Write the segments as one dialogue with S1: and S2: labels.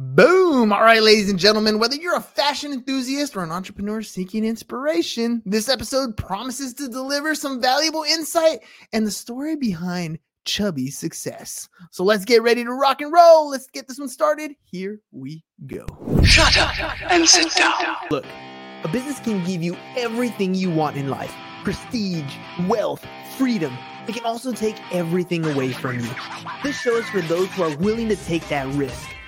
S1: Boom! All right, ladies and gentlemen, whether you're a fashion enthusiast or an entrepreneur seeking inspiration, this episode promises to deliver some valuable insight and the story behind Chubbies' success. So let's get ready to rock and roll. Let's get this one started. Here we go.
S2: Shut up and sit down.
S1: Look, a business can give you everything you want in life prestige, wealth, freedom. It can also take everything away from you. This show is for those who are willing to take that risk.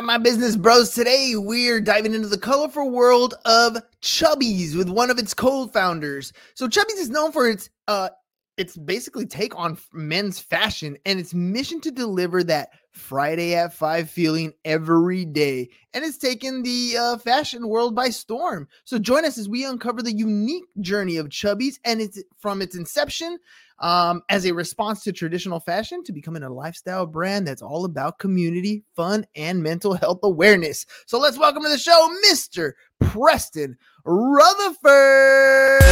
S1: My business bros. Today we're diving into the colorful world of Chubbies with one of its co-founders. So Chubbies is known for its uh its basically take on men's fashion and its mission to deliver that Friday at 5 feeling every day. And it's taken the uh, fashion world by storm. So join us as we uncover the unique journey of Chubbies and it's from its inception um, as a response to traditional fashion to becoming a lifestyle brand that's all about community, fun, and mental health awareness. So let's welcome to the show, Mr. Preston Rutherford.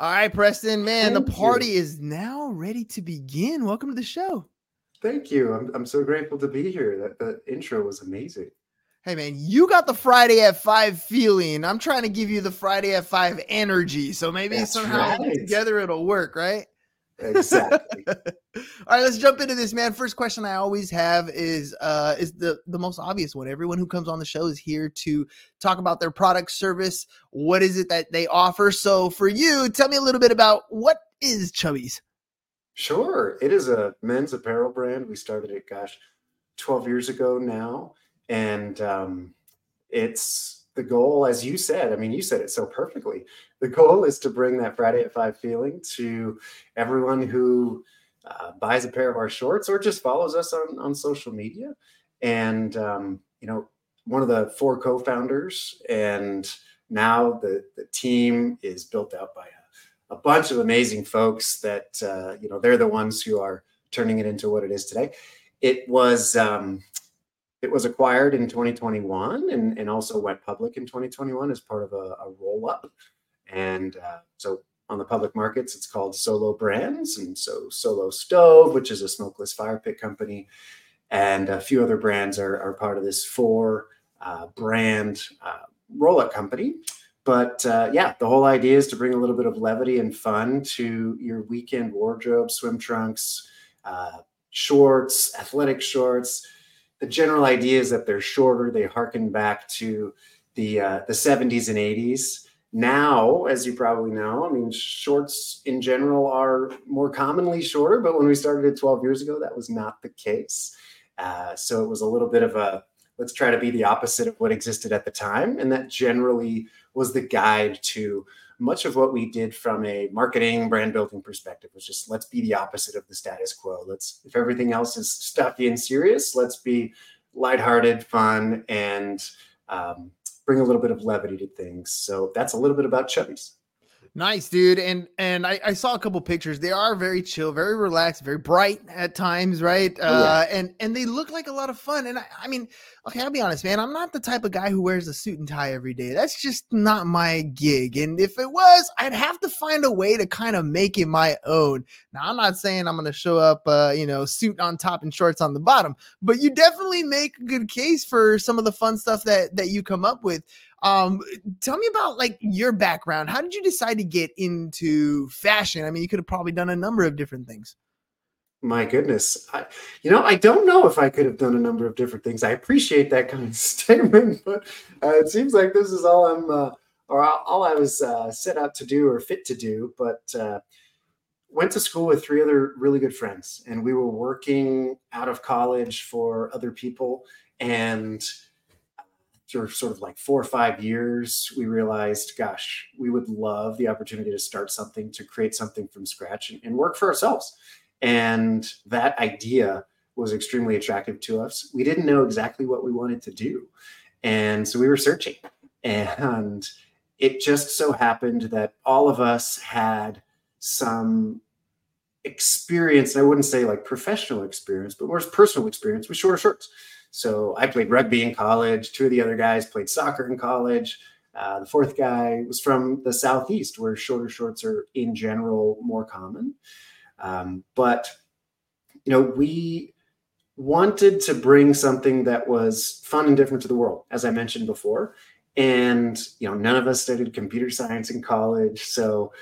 S1: All right, Preston, man,
S3: Thank
S1: the party
S3: you.
S1: is now ready to begin. Welcome to the show.
S3: Thank you. I'm, I'm so grateful to be here. That that intro was amazing.
S1: Hey man, you got the Friday at five feeling. I'm trying to give you the Friday at five energy. So maybe
S3: That's
S1: somehow
S3: right.
S1: together it'll work, right?
S3: Exactly.
S1: All right, let's jump into this, man. First question I always have is uh is the the most obvious one. Everyone who comes on the show is here to talk about their product service. What is it that they offer? So for you, tell me a little bit about what is Chubbies.
S3: sure. It is a men's apparel brand. We started it, gosh, 12 years ago now. And um, it's the goal, as you said. I mean, you said it so perfectly. The goal is to bring that Friday at five feeling to everyone who uh, buys a pair of our shorts or just follows us on, on social media. And, um, you know, one of the four co-founders and now the, the team is built out by a, a bunch of amazing folks that uh, you know they're the ones who are turning it into what it is today it was um, it was acquired in 2021 and, and also went public in 2021 as part of a, a roll up and uh, so on the public markets it's called solo brands and so solo stove which is a smokeless fire pit company and a few other brands are, are part of this four uh, brand uh, roll up company but uh, yeah, the whole idea is to bring a little bit of levity and fun to your weekend wardrobe, swim trunks, uh, shorts, athletic shorts. The general idea is that they're shorter. They harken back to the uh, the 70s and 80s. Now, as you probably know, I mean, shorts in general are more commonly shorter, but when we started it 12 years ago, that was not the case. Uh, so it was a little bit of a let's try to be the opposite of what existed at the time, and that generally was the guide to much of what we did from a marketing brand building perspective was just let's be the opposite of the status quo. Let's if everything else is stuffy and serious let's be lighthearted fun and um, bring a little bit of levity to things. So that's a little bit about chubbies
S1: Nice, dude. And and I, I saw a couple pictures. They are very chill, very relaxed, very bright at times, right?
S3: Oh, yeah.
S1: Uh, and and they look like a lot of fun. And I, I mean, okay, I'll be honest, man. I'm not the type of guy who wears a suit and tie every day. That's just not my gig. And if it was, I'd have to find a way to kind of make it my own. Now, I'm not saying I'm gonna show up, uh, you know, suit on top and shorts on the bottom, but you definitely make a good case for some of the fun stuff that that you come up with. Um, tell me about like your background. How did you decide to get into fashion? I mean, you could have probably done a number of different things.
S3: my goodness I, you know i don't know if i could have done a number of different things i appreciate that kind of statement but uh, it seems like this is all i'm uh, or all i was uh, set out to do or fit to do but uh, went to school with three other really good friends and we were working out of college for other people and through sort of like four or five years we realized gosh we would love the opportunity to start something to create something from scratch and, and work for ourselves and that idea was extremely attractive to us we didn't know exactly what we wanted to do And so we were searching, and it just so happened that all of us had some experience. I wouldn't say like professional experience, but more personal experience with shorter shorts. So I played rugby in college. Two of the other guys played soccer in college. Uh, the fourth guy was from the southeast, where shorter shorts are in general more common. Um, but you know, we wanted to bring something that was fun and different to the world, as I mentioned before. And you know, none of us studied computer science in college, so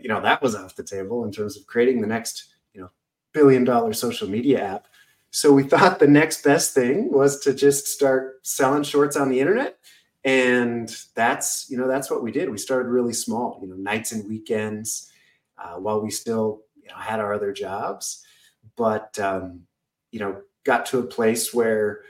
S3: you know that was off the table in terms of creating the next you know billion dollar social media app. So we thought the next best thing was to just start selling shorts on the internet. And that's you know that's what we did. We started really small you know nights and weekends uh, while we still you know had our other jobs. But um, you know got to a place where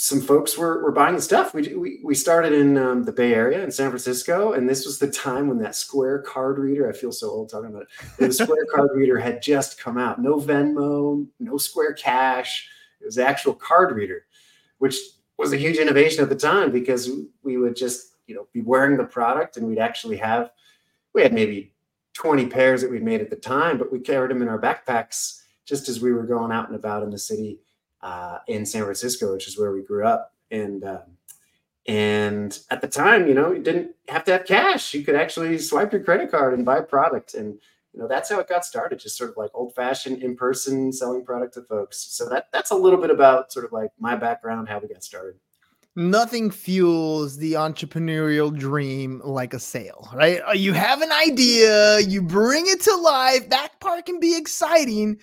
S3: some folks were, were buying the stuff. We, we, we started in um, the Bay Area in San Francisco, and this was the time when that Square card reader, I feel so old talking about it, the Square card reader had just come out. No Venmo, no Square Cash. It was the actual card reader, which was a huge innovation at the time because we would just you know be wearing the product and we'd actually have we had maybe 20 pairs that we'd made at the time but we carried them in our backpacks just as we were going out and about in the city uh, in san francisco which is where we grew up. And um, and at the time you know you didn't have to have cash. You could actually swipe your credit card and buy product. And you know that's how it got started just sort of like old fashioned in person selling product to folks. So that that's a little bit about sort of like my background how we got started.
S1: Nothing fuels the entrepreneurial dream like a sale right? Uh, you have an idea you bring it to life. That part can be exciting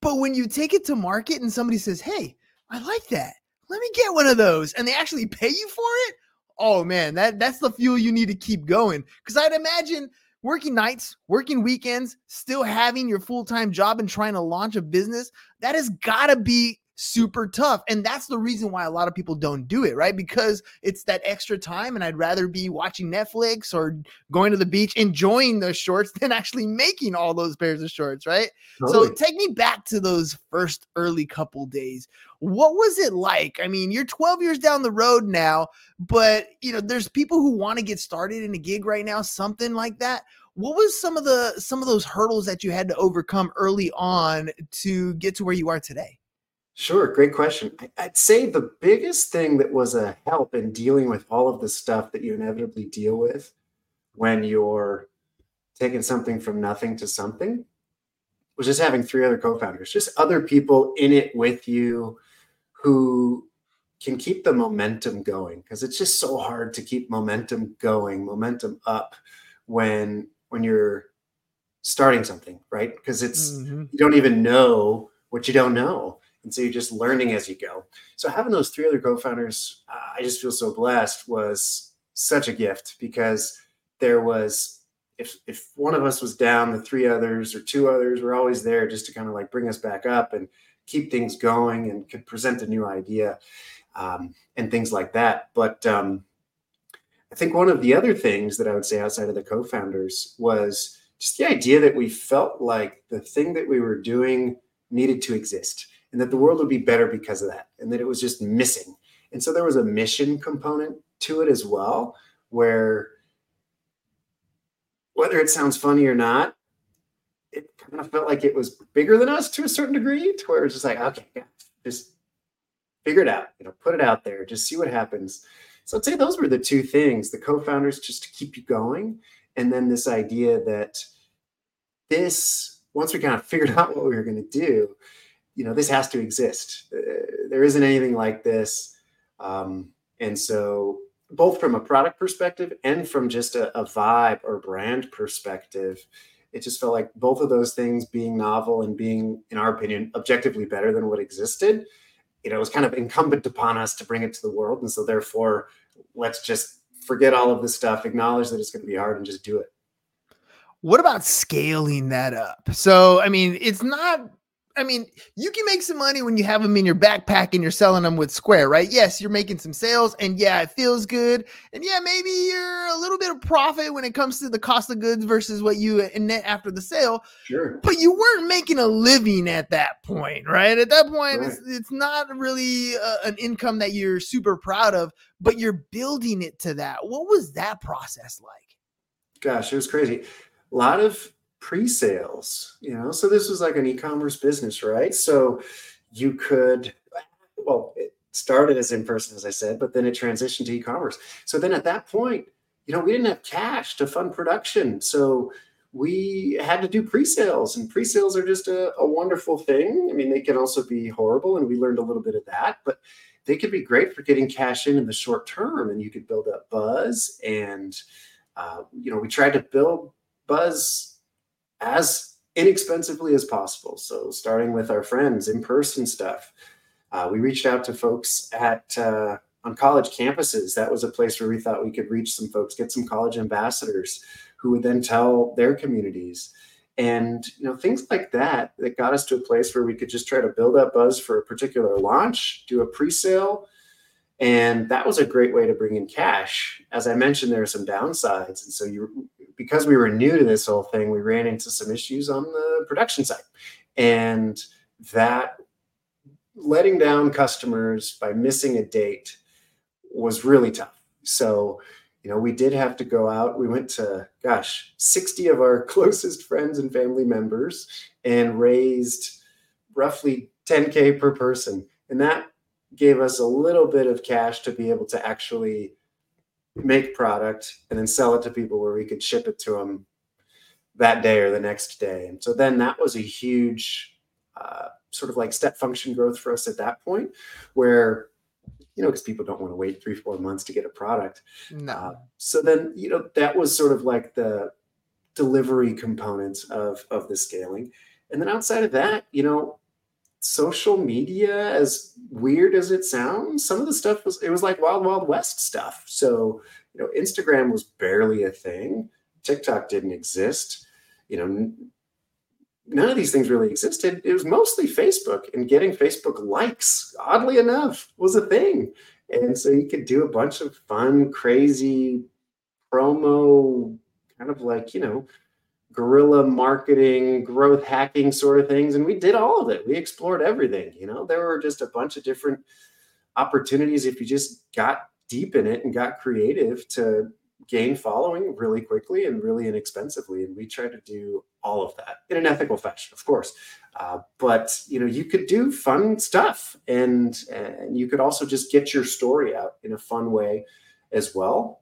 S1: but when you take it to market and somebody says hey i like that. Let me get one of those and they actually pay you for it? Oh man that that's the fuel you need to keep going. Because i'd imagine working nights, working weekends, still having your full time job and trying to launch a business, that has got to be super tough. And that's the reason why a lot of people don't do it, right? Because it's that extra time, and I'd rather be watching Netflix or going to the beach, enjoying those shorts than actually making all those pairs of shorts, right? Totally. So take me back to those first early couple days. What was it like? I mean, you're 12 years down the road now, but you know, there's people who want to get started in a gig right now, something like that what was some of the some of those hurdles that you had to overcome early on to get to where you are today
S3: Sure, great question. I'd say the biggest thing that was a help in dealing with all of the stuff that you inevitably deal with when you're taking something from nothing to something was just having three other co-founders, just other people in it with you who can keep the momentum going because it's just so hard to keep momentum going, momentum up when when you're starting something, right? Because it's mm-hmm. you don't even know what you don't know and so you're just learning as you go. So having those three other co-founders, uh, I just feel so blessed was such a gift because there was if if one of us was down, the three others or two others were always there just to kind of like bring us back up and keep things going and could present a new idea um, and things like that. But um, I think one of the other things that I would say outside of the co-founders was just the idea that we felt like the thing that we were doing needed to exist and that the world would be better because of that, and that it was just missing. And so there was a mission component to it as well, where whether it sounds funny or not, it kind of felt like it was bigger than us to a certain degree, to where it's just like, okay, yeah, just figure it out, you know, put it out there, just see what happens. So I'd say those were the two things: the co-founders just to keep you going, and then this idea that this once we kind of figured out what we were going to do, you know, this has to exist. Uh, there isn't anything like this. Um, and so, both from a product perspective and from just a, a vibe or brand perspective, it just felt like both of those things being novel and being, in our opinion, objectively better than what existed. You know, it was kind of incumbent upon us to bring it to the world. And so, therefore, let's just forget all of this stuff, acknowledge that it's going to be hard, and just do it.
S1: What about scaling that up? So, I mean, it's not I mean, you can make some money when you have them in your backpack and you're selling them with Square, right? Yes, you're making some sales and yeah, it feels good. And yeah, maybe you're a little bit of profit when it comes to the cost of goods versus what you net after the sale.
S3: Sure.
S1: But you weren't making a living at that point, right? At that point,
S3: Right.
S1: it's, it's not really uh, an income that you're super proud of, but you're building it to that. What was that process like?
S3: gosh, it was crazy. A lot of pre-sales, you know. So this was like an e-commerce business, right? So you could, well, it started as in person, as I said, but then it transitioned to e-commerce. So then at that point, you know, we didn't have cash to fund production, so we had to do pre-sales, and pre-sales are just a, a wonderful thing. I mean, they can also be horrible, and we learned a little bit of that, but they could be great for getting cash in in the short term, and you could build up buzz and uh, you know, we tried to build buzz as inexpensively as possible. So, starting with our friends, in person stuff, uh, we reached out to folks at uh, on college campuses. That was a place where we thought we could reach some folks, get some college ambassadors who would then tell their communities. And you know things like that that got us to a place where we could just try to build up buzz for a particular launch, do a pre-sale, and that was a great way to bring in cash as i mentioned there are some downsides and so you because we were new to this whole thing we ran into some issues on the production side. And that letting down customers by missing a date was really tough. So you know we did have to go out. We went to gosh 60 of our closest friends and family members and raised roughly 10k per person. And that gave us a little bit of cash to be able to actually make product and then sell it to people where we could ship it to them that day or the next day. And so then that was a huge uh, sort of like step function growth for us at that point, where you know because people don't want to wait three four months to get a product.
S1: No.
S3: Uh, so then you know that was sort of like the delivery component of of the scaling, and then outside of that, you know social media as weird as it sounds some of the stuff was it was like wild wild west stuff. So you know instagram was barely a thing. Tiktok didn't exist. You know none of these things really existed. It was mostly facebook and getting facebook likes oddly enough was a thing. And so you could do a bunch of fun crazy promo kind of like you know guerrilla marketing, growth hacking sort of things. And we did all of it. We explored everything. You know, there were just a bunch of different opportunities if you just got deep in it and got creative to gain following really quickly and really inexpensively. And we tried to do all of that in an ethical fashion, of course. Uh, but you know, you could do fun stuff, and and you could also just get your story out in a fun way as well.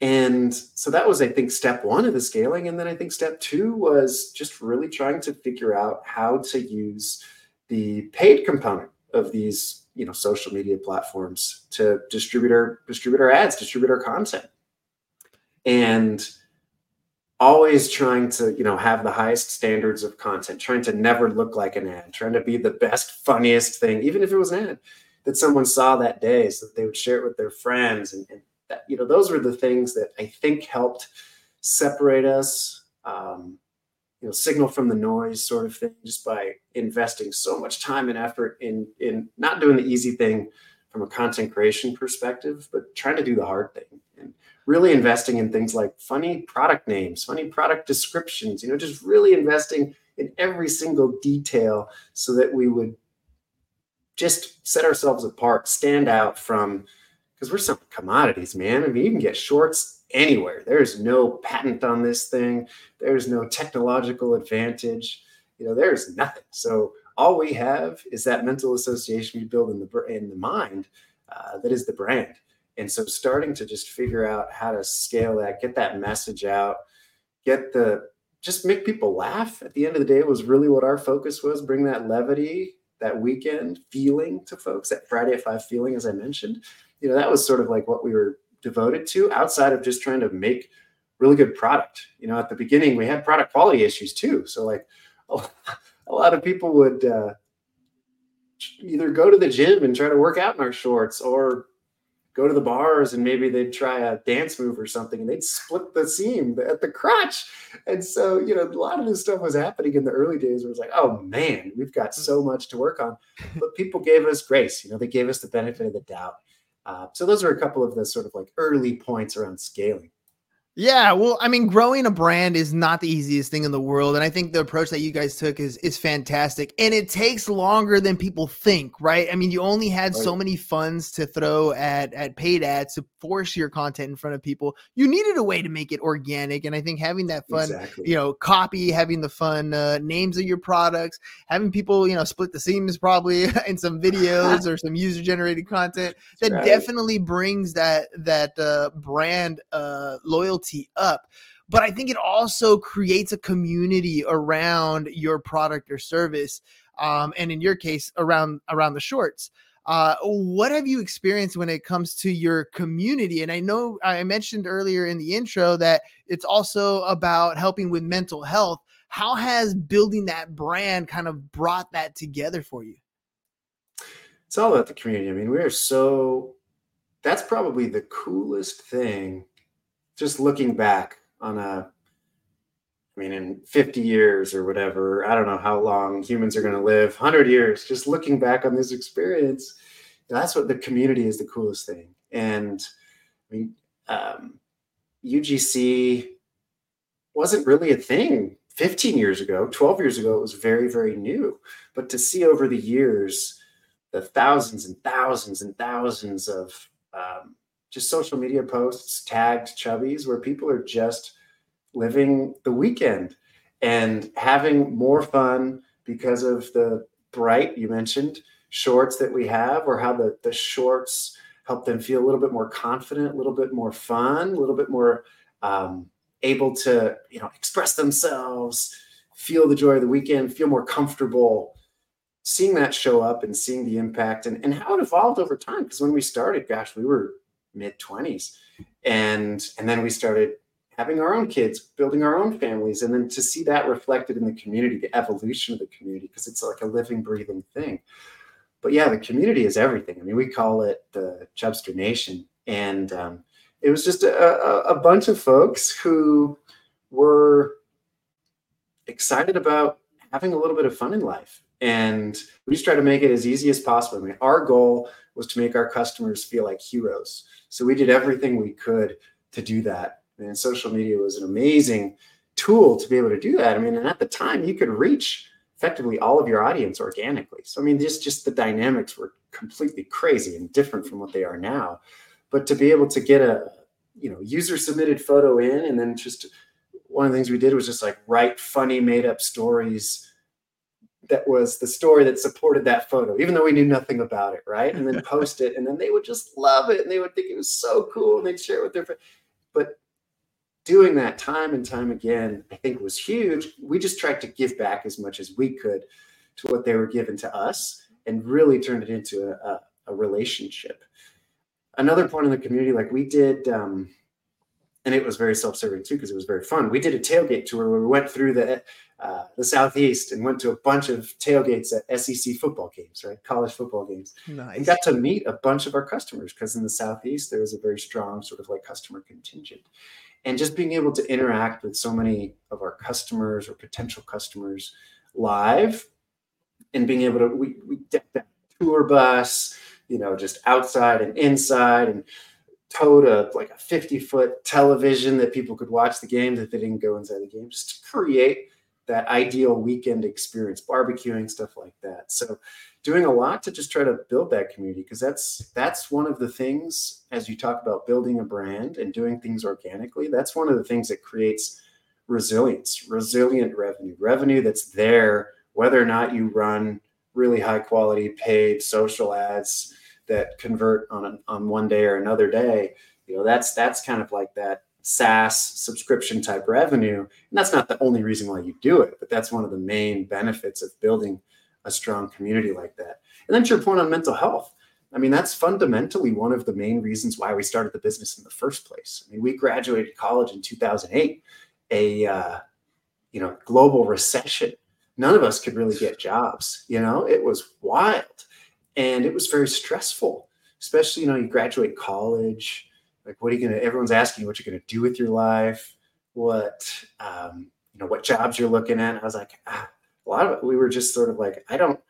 S3: And so that was, I think, step one of the scaling. And then I think step two was just really trying to figure out how to use the paid component of these, you know, social media platforms to distribute our distribute our ads, distribute our content. And always trying to, you know, have the highest standards of content, trying to never look like an ad, trying to be the best, funniest thing, even if it was an ad that someone saw that day so that they would share it with their friends and, and that you know those were the things that I think helped separate us, um, you know, signal from the noise sort of thing, just by investing so much time and effort in in not doing the easy thing from a content creation perspective, but trying to do the hard thing and really investing in things like funny product names, funny product descriptions, you know, just really investing in every single detail so that we would just set ourselves apart, stand out from because we're some commodities, man. I mean, you can get shorts anywhere. There's no patent on this thing. There's no technological advantage. You know, there's nothing. So all we have is that mental association we build in the in the mind uh, that is the brand. And so starting to just figure out how to scale that, get that message out, get the just make people laugh. At the end of the day, was really what our focus was. Bring that levity, that weekend feeling to folks. That Friday at five feeling, as I mentioned you know that was sort of like what we were devoted to outside of just trying to make really good product you know at the beginning we had product quality issues too so like a lot of people would uh, either go to the gym and try to work out in our shorts or go to the bars and maybe they'd try a dance move or something and they'd split the seam at the crotch. And so, you know, a lot of this stuff was happening in the early days where was like, oh man, we've got so much to work on. But people gave us grace, you know, they gave us the benefit of the doubt. Uh, so those are a couple of the sort of like early points around scaling.
S1: Yeah, well, I mean, growing a brand is not the easiest thing in the world, and I think the approach that you guys took is is fantastic. And it takes longer than people think, right? I mean, you only had right. so many funds to throw at at paid ads to force your content in front of people. You needed a way to make it organic, and I think having that fun, exactly. you know, copy, having the fun uh, names of your products, having people, you know, split the seams probably in some videos or some user generated content that right. definitely brings that that uh, brand uh, loyalty up but I think it also creates a community around your product or service, um, and in your case, around around the shorts. Uh, what have you experienced when it comes to your community? And I know I mentioned earlier in the intro that it's also about helping with mental health. How has building that brand kind of brought that together for you?
S3: It's all about the community. I mean, we are so that's probably the coolest thing just looking back on a I mean, in 50 years or whatever, I don't know how long humans are going to live, 100 years, just looking back on this experience, that's what the community is the coolest thing. And I mean, um, UGC wasn't really a thing 15 years ago, 12 years ago, it was very, very new. But to see over the years the thousands and thousands and thousands of um, just social media posts tagged chubbies where people are just living the weekend and having more fun because of the bright you mentioned shorts that we have or how the, the shorts help them feel a little bit more confident a little bit more fun a little bit more um, able to you know express themselves feel the joy of the weekend feel more comfortable seeing that show up and seeing the impact and, and how it evolved over time. Because when we started gosh we were mid 20s and and then we started having our own kids building our own families and then to see that reflected in the community the evolution of the community because it's like a living breathing thing. But yeah the community is everything. I mean we call it the chubster nation. And um, it was just a, a, a bunch of folks who were excited about having a little bit of fun in life. And we just try to make it as easy as possible. I mean, our goal was to make our customers feel like heroes. So we did everything we could to do that. And social media was an amazing tool to be able to do that. I mean, and at the time you could reach effectively all of your audience organically. So I mean, just just the dynamics were completely crazy and different from what they are now. But to be able to get a you know user submitted photo in and then just one of the things we did was just like write funny made up stories that was the story that supported that photo, even though we knew nothing about it, right? And then post it, and then they would just love it, and they would think it was so cool, and they'd share it with their friends. But doing that time and time again, I think was huge. We just tried to give back as much as we could to what they were given to us, and really turned it into a, a, a relationship. Another point in the community, like we did. Um, and it was very self-serving too because it was very fun. We did a tailgate tour where we went through the uh, the southeast and went to a bunch of tailgates at SEC football games, right, college football games, nice. and got to meet a bunch of our customers because in the southeast there was a very strong sort of like customer contingent, and just being able to interact with so many of our customers or potential customers live, and being able to we we decked that tour bus, you know, just outside and inside and towed a like a 50 foot television that people could watch the game that they didn't go inside the game just to create that ideal weekend experience barbecuing stuff like that. So doing a lot to just try to build that community because that's that's one of the things as you talk about building a brand and doing things organically that's one of the things that creates resilience resilient revenue revenue that's there whether or not you run really high quality paid social ads that convert on on one day or another day you know that's that's kind of like that SaaS subscription type revenue and that's not the only reason why you do it but that's one of the main benefits of building a strong community like that and then to your point on mental health I mean, that's fundamentally one of the main reasons why we started the business in the first place. I mean, we graduated college in 2008, a uh, you know global recession. None of us could really get jobs. You know, it was wild and it was very stressful especially you know you graduate college like what are you gonna everyone's asking you what you're gonna do with your life what um, you know what jobs you're looking at. I was like ah, a lot of it we were just sort of like i don't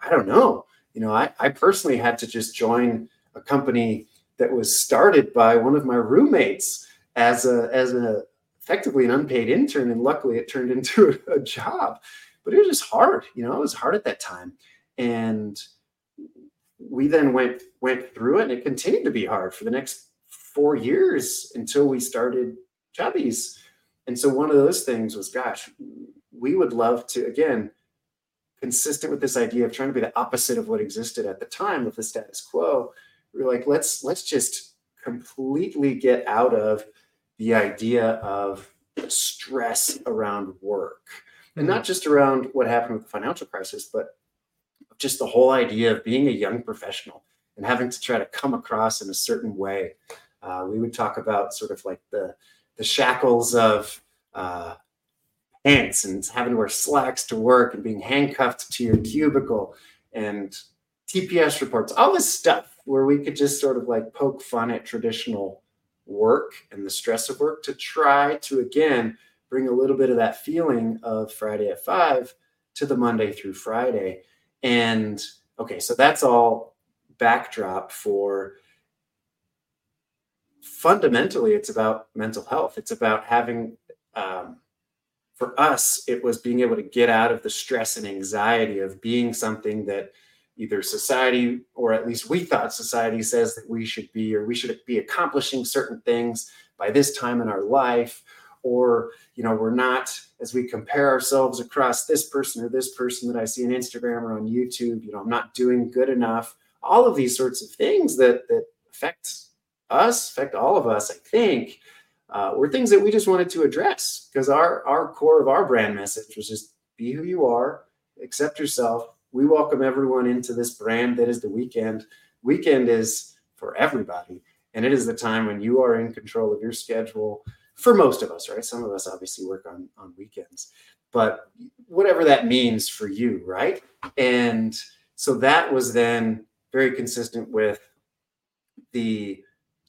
S3: i don't know. You know i, I personally had to just join a company that was started by one of my roommates as a as a effectively an unpaid intern. And luckily it turned into a, a job. But it was just hard you know it was hard at that time. And we then went went through it and it continued to be hard for the next four years until we started Chubbies. And so one of those things was, gosh, we would love to again, consistent with this idea of trying to be the opposite of what existed at the time of the status quo. We are like, let's let's just completely get out of the idea of stress around work. And not mm-hmm. just around what happened with the financial crisis, but just the whole idea of being a young professional and having to try to come across in a certain way. Uh, we would talk about sort of like the the shackles of uh, pants and having to wear slacks to work and being handcuffed to your cubicle and TPS reports, all this stuff where we could just sort of like poke fun at traditional work and the stress of work to try to again bring a little bit of that feeling of Friday at five to the Monday through Friday. And okay, so that's all backdrop for fundamentally it's about mental health. It's about having um, for us, it was being able to get out of the stress and anxiety of being something that either society or at least we thought society says that we should be or we should be accomplishing certain things by this time in our life or you know we're not as we compare ourselves across this person or this person that i see on instagram or on youtube you know i'm not doing good enough all of these sorts of things that that affect us affect all of us i think uh, were things that we just wanted to address because our our core of our brand message was just be who you are accept yourself we welcome everyone into this brand that is the weekend weekend is for everybody and it is the time when you are in control of your schedule for most of us, right? Some of us obviously work on on weekends, but whatever that means for you, right? And so that was then very consistent with the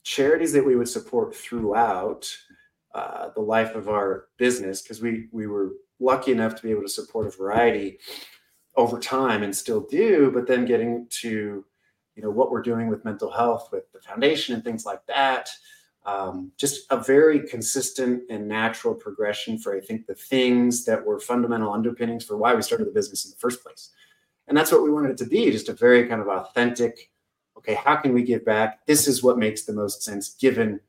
S3: charities that we would support throughout uh, the life of our business because we we were lucky enough to be able to support a variety over time and still do but then getting to you know what we're doing with mental health with the foundation and things like that um, just a very consistent and natural progression for I think the things that were fundamental underpinnings for why we started the business in the first place. And that's what we wanted it to be, just a very kind of authentic, okay, how can we give back? This is what makes the most sense given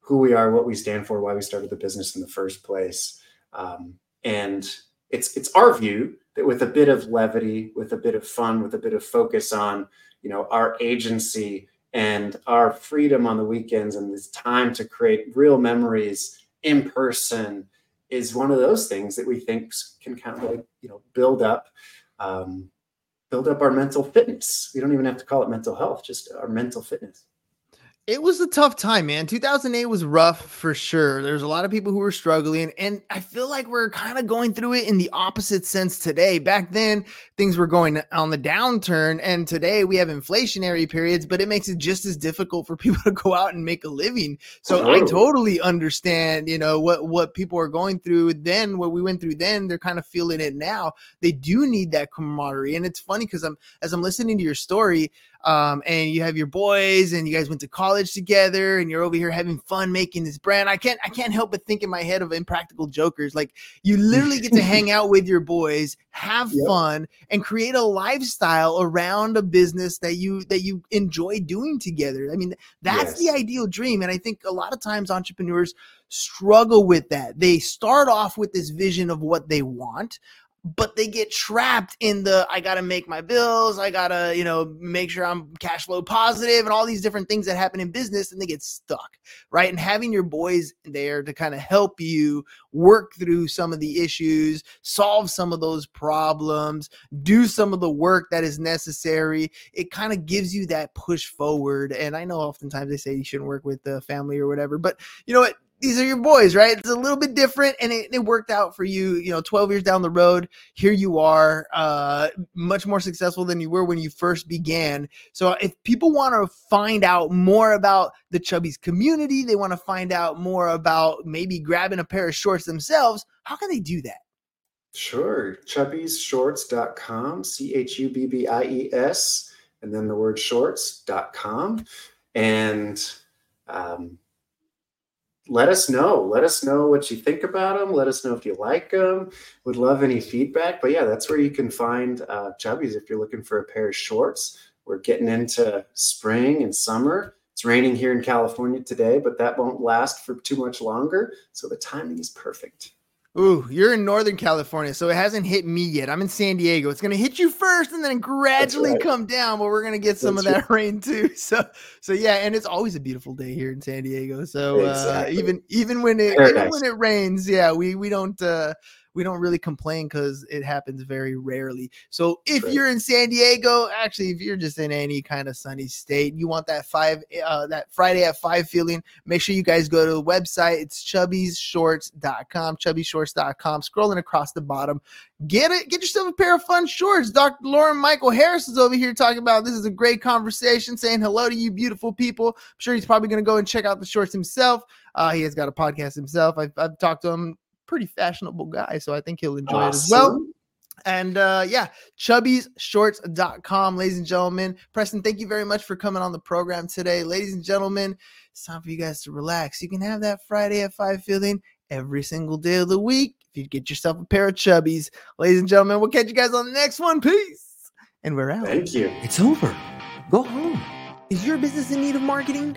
S3: who we are, what we stand for, why we started the business in the first place. Um, and it's it's our view that with a bit of levity, with a bit of fun, with a bit of focus on, you know, our agency and our freedom on the weekends and this time to create real memories in person is one of those things that we think can kind of like you know build up um, build up our mental fitness. We don't even have to call it mental health just our mental fitness
S1: it was a tough time, man. 2008 was rough for sure. There's a lot of people who were struggling, and I feel like we're kind of going through it in the opposite sense today. Back then, things were going on the downturn, and today we have inflationary periods, but it makes it just as difficult for people to go out and make a living. So I totally understand, you know, what what people are going through then, what we went through then. They're kind of feeling it now. They do need that camaraderie, and it's funny because I'm as I'm listening to your story um, and you have your boys and you guys went to college together and you're over here having fun making this brand. I can't I can't help but think in my head of impractical jokers. Like you literally get to hang out with your boys, have yep. fun, and create a lifestyle around a business that you that you enjoy doing together. I mean, that's yes. the ideal dream. And I think a lot of times entrepreneurs struggle with that. They start off with this vision of what they want, but they get trapped in the I got to make my bills, I got to, you know, make sure I'm cash flow positive and all these different things that happen in business and they get stuck, right? And having your boys there to kind of help you work through some of the issues, solve some of those problems, do some of the work that is necessary, it kind of gives you that push forward. And I know oftentimes they say you shouldn't work with the family or whatever, but you know what? These are your boys, right? It's a little bit different, and it, it, worked out for you. You know, 12 years down the road, here you are, uh, much more successful than you were when you first began. So, if people want to find out more about the Chubbies community, they want to find out more about maybe grabbing a pair of shorts themselves, how can they do that?
S3: Sure. Chubbiesshorts.com, C H U B B I E S, and then the word shorts.com. And, um, let us know. Let us know what you think about them. Let us know if you like them. Would love any feedback. But yeah, that's where you can find uh, Chubbies if you're looking for a pair of shorts. We're getting into spring and summer. It's raining here in California today, but that won't last for too much longer. So the timing is perfect.
S1: Ooh, you're in Northern California, so it hasn't hit me yet. I'm in San Diego. It's gonna hit you first and then gradually right. come down, but we're gonna get some That's of that right. rain too. So so yeah, and it's always a beautiful day here in San Diego. So exactly. uh, even even when it even when it rains, yeah, we we don't uh we don't really complain because it happens very rarely. So if right. you're in San Diego, actually, if you're just in any kind of sunny state, you want that five uh, that Friday at five feeling, make sure you guys go to the website. It's chubbiesshorts.com, chubbieshorts.com. Scrolling across the bottom, get it, get yourself a pair of fun shorts. Dr. Lauren Michael Harris is over here talking about this is a great conversation, saying hello to you, beautiful people. I'm sure he's probably going to go and check out the shorts himself. Uh, he has got a podcast himself. I've, I've talked to him pretty fashionable guy, so I think he'll enjoy awesome. it as well. And uh, yeah, chubbiesshorts.com, ladies and gentlemen. Preston, thank you very much for coming on the program today. Ladies and gentlemen, it's time for you guys to relax. You can have that Friday at 5 feeling every single day of the week if you get yourself a pair of chubbies. Ladies and gentlemen, we'll catch you guys on the next one. Peace. And we're out.
S3: Thank you.
S1: It's over. Go home. Is your business in need of marketing?